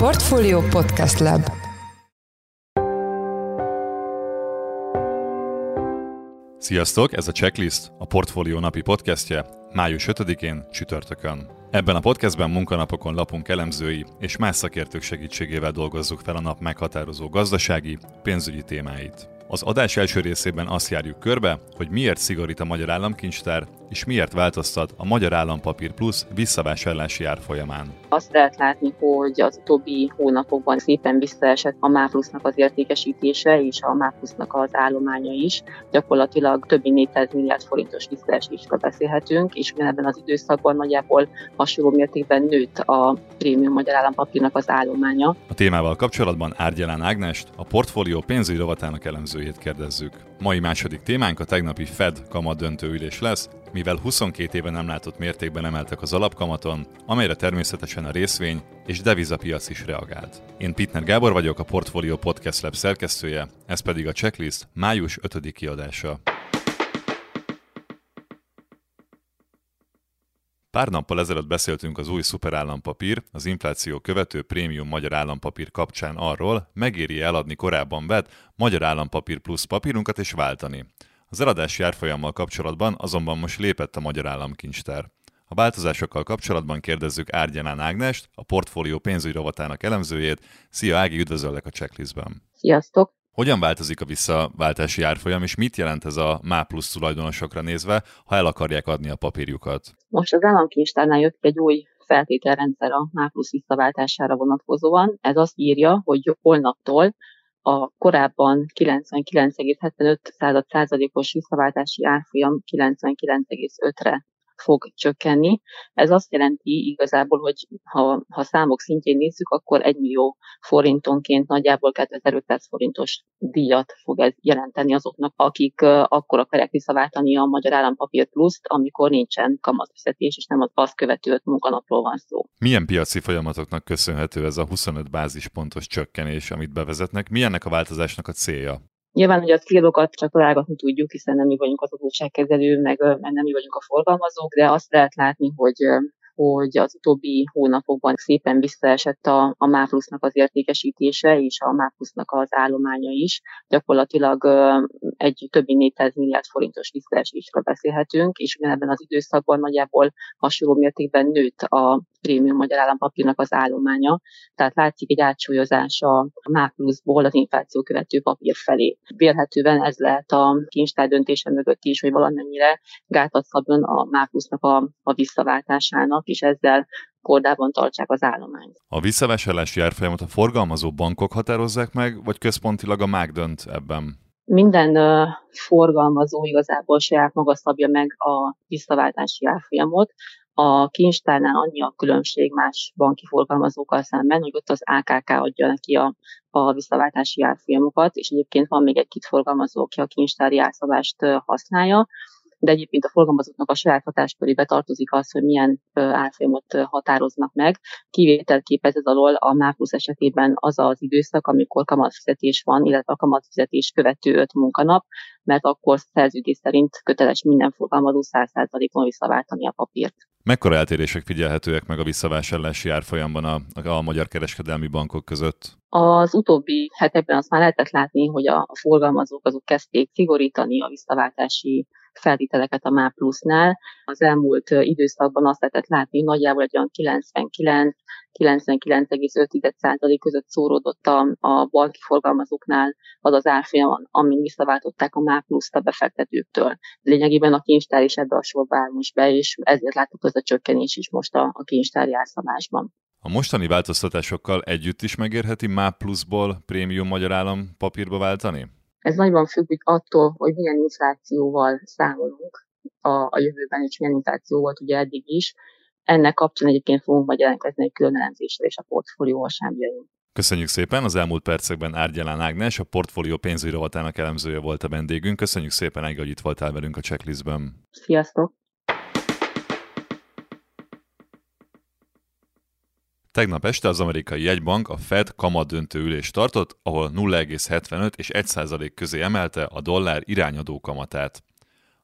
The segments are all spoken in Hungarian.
Portfolio Podcast Lab Sziasztok, ez a Checklist, a Portfolio napi podcastje, május 5-én, csütörtökön. Ebben a podcastben munkanapokon lapunk elemzői és más szakértők segítségével dolgozzuk fel a nap meghatározó gazdasági, pénzügyi témáit. Az adás első részében azt járjuk körbe, hogy miért szigorít a Magyar Államkincstár, és miért változtat a Magyar Állampapír Plus visszavásárlási árfolyamán. Azt lehet látni, hogy az utóbbi hónapokban szépen visszaesett a MÁPLusznak az értékesítése és a MÁPLusznak az állománya is. Gyakorlatilag több mint 400 milliárd forintos visszaesésről beszélhetünk, és ugyanebben az időszakban nagyjából hasonló mértékben nőtt a prémium magyar állampapírnak az állománya. A témával kapcsolatban Árgyalán Ágnest, a portfólió pénzügyi rovatának elemzőjét kérdezzük. Mai második témánk a tegnapi Fed kamat döntőülés lesz, mivel 22 éve nem látott mértékben emeltek az alapkamaton, amelyre természetesen a részvény és devizapiac is reagált. Én Pitner Gábor vagyok, a Portfolio Podcast Lab szerkesztője, ez pedig a checklist május 5. kiadása. Pár nappal ezelőtt beszéltünk az új szuperállampapír, az infláció követő prémium magyar állampapír kapcsán arról, megéri eladni korábban vett magyar állampapír plusz papírunkat és váltani. Az eladási árfolyammal kapcsolatban azonban most lépett a Magyar Államkincstár. A változásokkal kapcsolatban kérdezzük Árgyanán Ágnest, a portfólió pénzügyi rovatának elemzőjét. Szia Ági, üdvözöllek a checklistben. Sziasztok! Hogyan változik a visszaváltási árfolyam, és mit jelent ez a MÁ plusz tulajdonosokra nézve, ha el akarják adni a papírjukat? Most az államkincstárnál jött egy új feltételrendszer a MÁ plusz visszaváltására vonatkozóan. Ez azt írja, hogy holnaptól a korábban 99,75 százalékos visszaváltási árfolyam 99,5-re fog csökkenni. Ez azt jelenti igazából, hogy ha, ha számok szintjén nézzük, akkor 1 millió forintonként nagyjából 2500 forintos díjat fog ez jelenteni azoknak, akik akkor akarják visszaváltani a Magyar Állampapír Pluszt, amikor nincsen kamatfizetés, és nem az azt követő munkanapról van szó. Milyen piaci folyamatoknak köszönhető ez a 25 bázispontos csökkenés, amit bevezetnek? Mi ennek a változásnak a célja? Nyilván, hogy a célokat csak találgatni tudjuk, hiszen nem mi vagyunk az adósságkezelő, meg nem mi vagyunk a forgalmazók, de azt lehet látni, hogy hogy az utóbbi hónapokban szépen visszaesett a, a MÁPLusznak az értékesítése és a MÁPLusznak az állománya is. Gyakorlatilag egy több mint 400 milliárd forintos visszaesésről beszélhetünk, és ugyanebben az időszakban nagyjából hasonló mértékben nőtt a prémium magyar állampapírnak az állománya, tehát látszik egy átsúlyozás a MÁPLuszból az infláció követő papír felé. Vélhetően ez lehet a kincstár döntése mögött is, hogy valamennyire gátat szabjon a MÁPLusznak a, a visszaváltásának, és ezzel kordában tartsák az állományt. A visszavásárlási árfolyamot a forgalmazó bankok határozzák meg, vagy központilag a MÁG dönt ebben? Minden uh, forgalmazó igazából saját maga szabja meg a visszaváltási árfolyamot. A kincstárnál annyi a különbség más banki forgalmazókkal szemben, hogy ott az AKK adja neki a, a visszaváltási árfolyamokat, és egyébként van még egy-két forgalmazó, aki a kincstári árszabást használja de egyébként a forgalmazóknak a saját hatáskörébe tartozik az, hogy milyen árfolyamot határoznak meg. Kivételt képez ez alól a MÁPLUSZ esetében az az időszak, amikor kamatfizetés van, illetve a kamatfizetés követő öt munkanap, mert akkor szerződés szerint köteles minden forgalmazó 100%-on visszaváltani a papírt. Mekkora eltérések figyelhetőek meg a visszavásárlási árfolyamban a, a magyar kereskedelmi bankok között? Az utóbbi hetekben azt már lehetett látni, hogy a forgalmazók azok kezdték szigorítani a visszaváltási feltételeket a MÁ plusznál. Az elmúlt időszakban azt lehetett látni, hogy nagyjából egy olyan 99 99,5% között szóródott a, a banki forgalmazóknál az az árfolyam, amin visszaváltották a MÁ pluszt a befektetőktől. Lényegében a kincstár is ebbe a sorba áll most be, és ezért láttuk az a csökkenés is most a, a kincstári árszabásban. A mostani változtatásokkal együtt is megérheti MÁ pluszból prémium magyar állam papírba váltani? Ez nagyban függ attól, hogy milyen inflációval számolunk a, a jövőben, és milyen infláció volt ugye eddig is. Ennek kapcsán egyébként fogunk majd jelentkezni egy külön elemzésre és a portfólió hasábjain. Köszönjük szépen! Az elmúlt percekben Árgyalán Ágnes, a portfólió pénzügyi rovatának elemzője volt a vendégünk. Köszönjük szépen, Ági, hogy itt voltál velünk a checklistben. Sziasztok! Tegnap este az amerikai jegybank a Fed kamat döntő ülést tartott, ahol 0,75 és 1% közé emelte a dollár irányadó kamatát.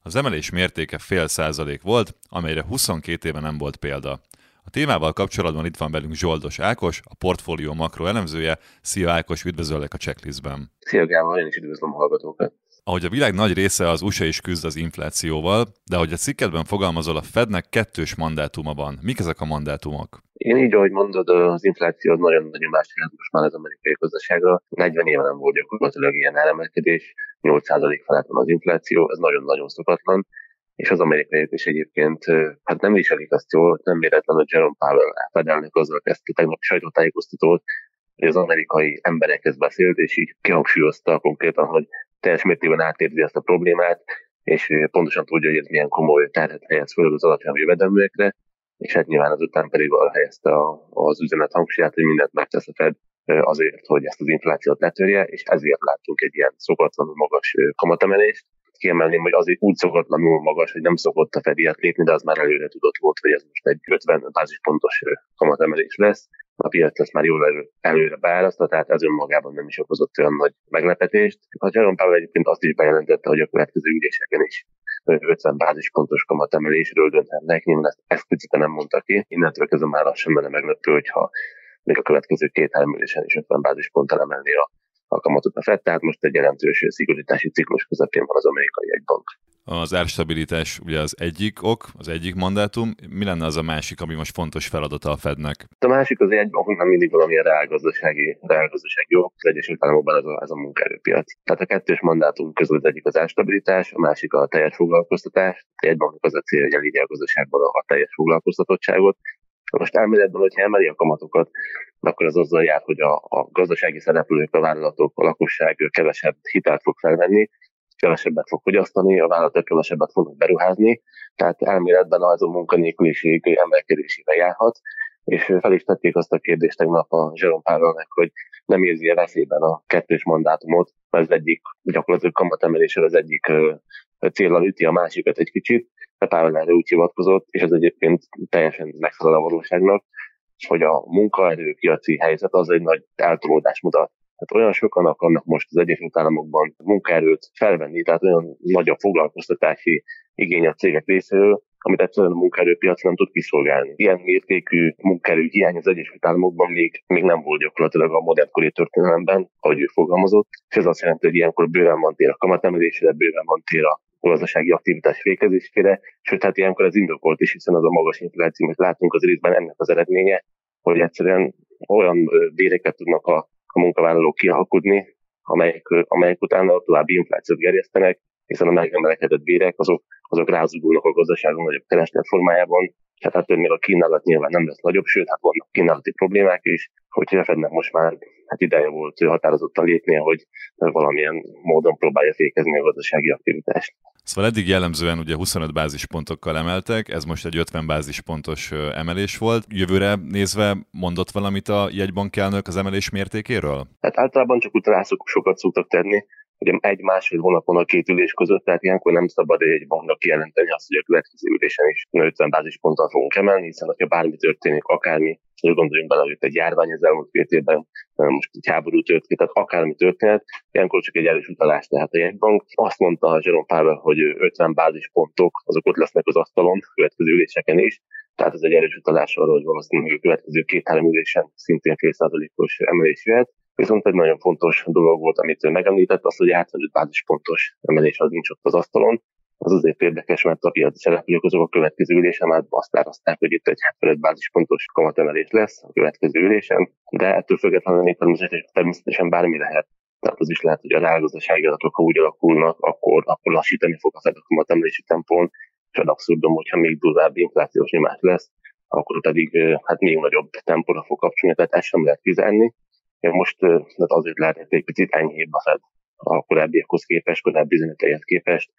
Az emelés mértéke fél százalék volt, amelyre 22 éve nem volt példa. A témával kapcsolatban itt van velünk Zsoldos Ákos, a portfólió makro elemzője. Szia Ákos, üdvözöllek a checklistben. Szia Gábor, én is üdvözlöm a hallgatókat. Ahogy a világ nagy része az USA is küzd az inflációval, de ahogy a cikketben fogalmazol, a Fednek kettős mandátuma van. Mik ezek a mandátumok? Én így, ahogy mondod, az infláció nagyon-nagyon más most már az amerikai gazdaságra. 40 éve nem volt gyakorlatilag ilyen elemelkedés, 8% felett van az infláció, ez nagyon-nagyon szokatlan és az amerikaiak is egyébként hát nem viselik azt jól, nem véletlen, hogy Jerome Powell fedelnek azzal kezdte tegnap sajtótájékoztatót, hogy az amerikai emberekhez beszélt, és így kihangsúlyozta konkrétan, hogy teljes mértékben átérzi ezt a problémát, és pontosan tudja, hogy ez milyen komoly terhet helyez főleg az alacsonyabb jövedelműekre, és hát nyilván azután pedig arra helyezte az üzenet hangsúlyát, hogy mindent megtesz a Fed azért, hogy ezt az inflációt letörje, és ezért láttunk egy ilyen szokatlanul magas kamatemelést. Kiemelném, hogy azért úgy szokatlanul magas, hogy nem szokott a Fed ilyet lépni, de az már előre tudott volt, hogy ez most egy 50 bázispontos kamatemelés lesz a piac ezt már jól elő, előre beáraszta, tehát ez önmagában nem is okozott olyan nagy meglepetést. A Jerome Powell egyébként azt is bejelentette, hogy a következő üléseken is 50 bázispontos kamatemelésről dönthetnek, nyilván ezt expliciten nem mondta ki. Innentől kezdve már az sem lenne meglepő, hogyha még a következő két-három ülésen is 50 bázisponttal emelni a a kamatot a FED, tehát most egy jelentős szigorítási ciklus közepén van az amerikai egybank. Az árstabilitás ugye az egyik ok, az egyik mandátum. Mi lenne az a másik, ami most fontos feladata a Fednek? A másik az egy nem mindig valamilyen reálgazdasági, reálgazdasági jó. Az Egyesült Államokban ez a, ez a munkaerőpiac. Tehát a kettős mandátum közül az egyik az árstabilitás, a másik a teljes foglalkoztatás. Egy banknak az a cél, hogy elírja a gazdaságban a teljes foglalkoztatottságot, most elméletben, hogyha emeli a kamatokat, akkor az azzal jár, hogy a, a gazdasági szereplők, a vállalatok, a lakosság kevesebb hitelt fog felvenni, kevesebbet fog fogyasztani, a vállalatok kevesebbet fognak beruházni, tehát elméletben az a munkanélküliség emelkedésével járhat, és fel is tették azt a kérdést tegnap a Jerome Powellnek, hogy nem érzi-e veszélyben a kettős mandátumot, az egyik gyakorlatilag kamatemeléssel az egyik célral üti a másikat egy kicsit, Powell erre úgy hivatkozott, és ez egyébként teljesen megfelel a valóságnak, hogy a munkaerőpiaci helyzet az egy nagy eltolódás mutat. Tehát olyan sokan akarnak most az Egyesült Államokban munkaerőt felvenni, tehát olyan nagy a foglalkoztatási igény a cégek részéről, amit egyszerűen a munkaerőpiac nem tud kiszolgálni. Ilyen mértékű munkaerő hiány az Egyesült Államokban még, még nem volt gyakorlatilag a modernkori történelemben, ahogy ő fogalmazott, és ez azt jelenti, hogy ilyenkor bőven van tér a kamatemelésre, bőven van tér a gazdasági aktivitás fékezésére, sőt, hát ilyenkor ez indokolt is, hiszen az a magas infláció, amit látunk az részben ennek az eredménye, hogy egyszerűen olyan béreket tudnak a, a munkavállalók kialkudni, amelyek, amelyek utána további inflációt gerjesztenek, hiszen a megemelkedett bérek azok, azok rázugulnak a gazdaságon nagyobb kereslet formájában, tehát hát többnél a kínálat nyilván nem lesz nagyobb, sőt, hát vannak kínálati problémák is, hogy Fednek most már hát ideje volt határozottan lépnie, hogy valamilyen módon próbálja fékezni a gazdasági aktivitást. Szóval eddig jellemzően ugye 25 bázispontokkal emeltek, ez most egy 50 bázispontos emelés volt. Jövőre nézve mondott valamit a jegybankelnök az emelés mértékéről? Hát általában csak utána sokat szoktak tenni, ugye egy-másfél hónapon a két ülés között, tehát ilyenkor nem szabad egy banknak kijelenteni azt, hogy a következő ülésen is 50 bázisponttal fogunk emelni, hiszen ha bármi történik, akármi, és gondoljunk bele, hogy egy járvány az elmúlt két évben, most egy háború tört ki, tehát akármi történet, ilyenkor csak egy erős utalás. Tehát a jegybank azt mondta a Jerome Powell, hogy 50 bázispontok, azok ott lesznek az asztalon, következő üléseken is, tehát ez egy erős utalás arra, hogy valószínűleg a következő két-három ülésen szintén fél százalékos emelés jöhet. Viszont egy nagyon fontos dolog volt, amit ő megemlített, az, hogy 75 bázispontos emelés az nincs ott az asztalon. Az azért érdekes, mert a piaci szereplők azok a következő ülésen már azt árazták, hogy itt egy 75 bázispontos kamatemelés lesz a következő ülésen, de ettől függetlenül természetesen, természetesen bármi lehet. Tehát az is lehet, hogy a reálgazdasági adatok, ha úgy alakulnak, akkor, akkor lassítani fog a Fed a kamatemelési tempón, és az abszurdum, hogyha még durvább inflációs nyomás lesz, akkor pedig hát még nagyobb tempóra fog kapcsolni, tehát ezt sem lehet kizárni. Most hát azért lehet egy picit enyhébb a Fed a korábbiakhoz képest, korábbi üzeneteihez képest,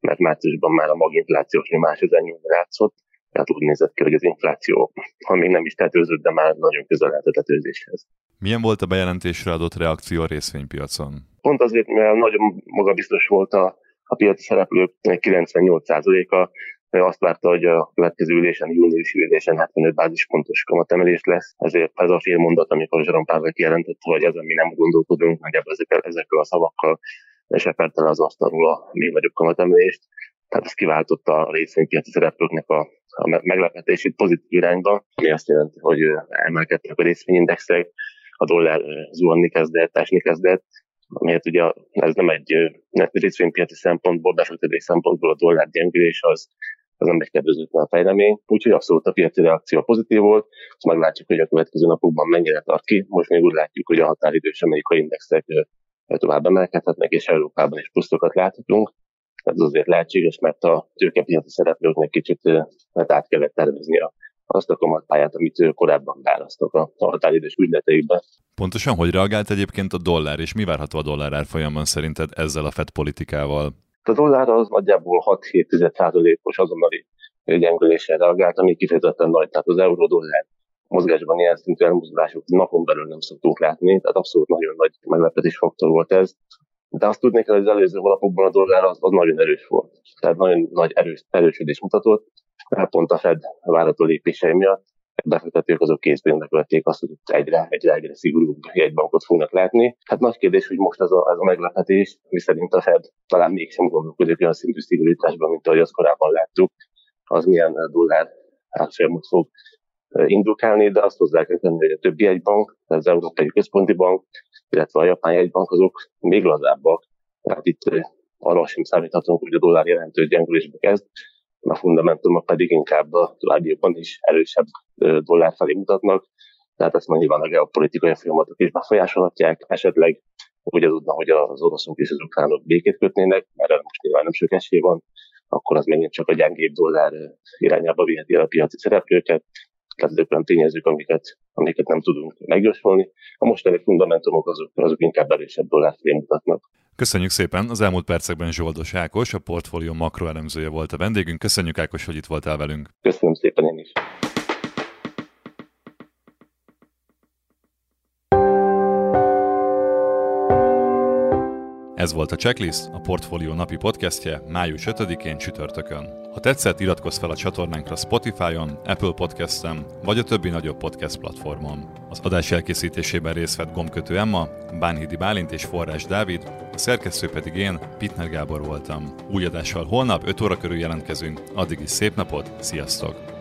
mert márciusban már a maginflációs nyomás ezen nyomni látszott, tehát úgy nézett ki, hogy az infláció, ha még nem is tetőzött, de már nagyon közel lehet a tetőzéshez. Milyen volt a bejelentésre adott reakció a részvénypiacon? Pont azért, mert nagyon magabiztos volt a, a piaci szereplők 98%-a, azt várta, hogy a következő ülésen, júniusi ülésen 75 bázispontos kamatemelés lesz, ezért ez a fél mondat, amikor Zsaron Pável kijelentette, hogy ezen mi nem gondolkodunk, nagyjából ezekkel, ezekkel a szavakkal seperte az asztalról a még nagyobb kamatemelést. Tehát ez kiváltotta a részvénypiaci szereplőknek a, a meglepetését pozitív irányba, ami azt jelenti, hogy emelkedtek a részvényindexek, a dollár zuhanni kezdett, esni kezdett, miért ugye ez nem egy részvénypiaci szempontból, befektetés szempontból a dollár gyengülés az, az nem egy kedvezőtlen fejlemény, úgyhogy abszolút a piaci reakció pozitív volt, és meglátjuk, hogy a következő napokban mennyire tart ki. Most még úgy látjuk, hogy a határidős amerikai indexek tovább emelkedhetnek, és Európában is plusztokat láthatunk. Ez azért lehetséges, mert a tőkepiaci szereplőknek kicsit mert át kellett tervezni a azt a kamatpályát, amit korábban választok a határidős ügyleteikben. Pontosan hogy reagált egyébként a dollár, és mi várható a dollár árfolyamban szerinted ezzel a FED politikával? A dollár az nagyjából 6-7 os azonnali gyengüléssel reagált, ami kifejezetten nagy, tehát az euró-dollár mozgásban ilyen szintű elmozdulások napon belül nem szoktunk látni, tehát abszolút nagyon nagy meglepetés faktor volt ez. De azt tudnék, hogy az előző hónapokban a dollár az, az nagyon erős volt. Tehát nagyon nagy erős, erősödés mutatott, pont a Fed várható lépései miatt befektetők azok készpénznek vették azt, hogy egyre, egyre, egyre szigorúbb jegybankot fognak látni. Hát nagy kérdés, hogy most ez a, ez a meglepetés, miszerint a Fed talán mégsem gondolkodik olyan szintű szigorításban, mint ahogy azt korábban láttuk, az milyen dollár átfolyamot fog indukálni, de azt hozzá kell tenni, hogy a többi jegybank, az Európai Központi Bank, illetve a Japán jegybank azok még lazábbak. Tehát itt arra sem számíthatunk, hogy a dollár jelentős gyengülésbe kezd, a fundamentumok pedig inkább a továbbiakban is erősebb dollár felé mutatnak, tehát ezt nyilván a geopolitikai folyamatok is befolyásolhatják, esetleg úgy tudna, hogy az oroszok és az ukránok békét kötnének, mert most nyilván nem sok esély van, akkor az megint csak a gyengébb dollár irányába viheti a piaci szereplőket, tehát ezek olyan tényezők, amiket, amiket nem tudunk megjósolni. A mostani fundamentumok azok, azok inkább erősebb dollár felé mutatnak. Köszönjük szépen! Az elmúlt percekben Zsoldos Ákos, a portfólió makroelemzője volt a vendégünk. Köszönjük Ákos, hogy itt voltál velünk. Köszönöm szépen én is. Ez volt a Checklist, a Portfolio napi podcastje május 5-én csütörtökön. Ha tetszett, iratkozz fel a csatornánkra Spotify-on, Apple Podcast-en, vagy a többi nagyobb podcast platformon. Az adás elkészítésében részt vett gombkötő Emma, Bánhidi Bálint és Forrás Dávid, a szerkesztő pedig én, Pitner Gábor voltam. Új adással holnap 5 óra körül jelentkezünk, addig is szép napot, sziasztok!